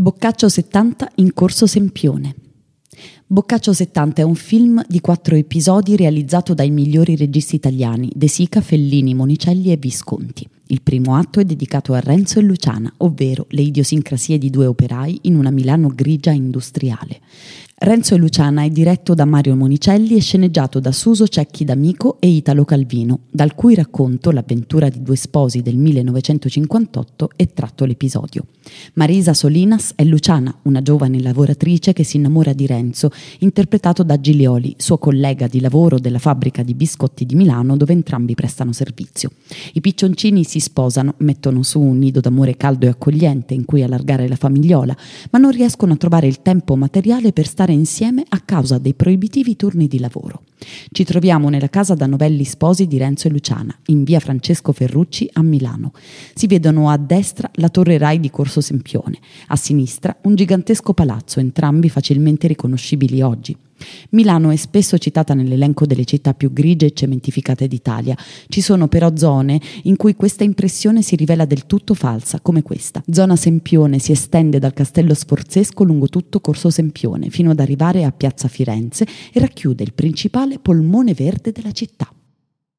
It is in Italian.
Boccaccio 70 in corso Sempione. Boccaccio 70 è un film di quattro episodi realizzato dai migliori registi italiani De Sica, Fellini, Monicelli e Visconti. Il primo atto è dedicato a Renzo e Luciana, ovvero le idiosincrasie di due operai in una Milano grigia industriale. Renzo e Luciana è diretto da Mario Monicelli e sceneggiato da Suso Cecchi D'Amico e Italo Calvino, dal cui racconto L'avventura di due sposi del 1958 è tratto l'episodio. Marisa Solinas è Luciana, una giovane lavoratrice che si innamora di Renzo, interpretato da Giglioli, suo collega di lavoro della fabbrica di biscotti di Milano dove entrambi prestano servizio. I piccioncini si sposano, mettono su un nido d'amore caldo e accogliente in cui allargare la famigliola, ma non riescono a trovare il tempo materiale per stare insieme a causa dei proibitivi turni di lavoro. Ci troviamo nella casa da novelli sposi di Renzo e Luciana, in via Francesco Ferrucci a Milano. Si vedono a destra la torre Rai di Corso Sempione, a sinistra un gigantesco palazzo, entrambi facilmente riconoscibili oggi. Milano è spesso citata nell'elenco delle città più grigie e cementificate d'Italia. Ci sono però zone in cui questa impressione si rivela del tutto falsa, come questa. Zona Sempione si estende dal castello sforzesco lungo tutto Corso Sempione, fino ad arrivare a Piazza Firenze e racchiude il principale polmone verde della città.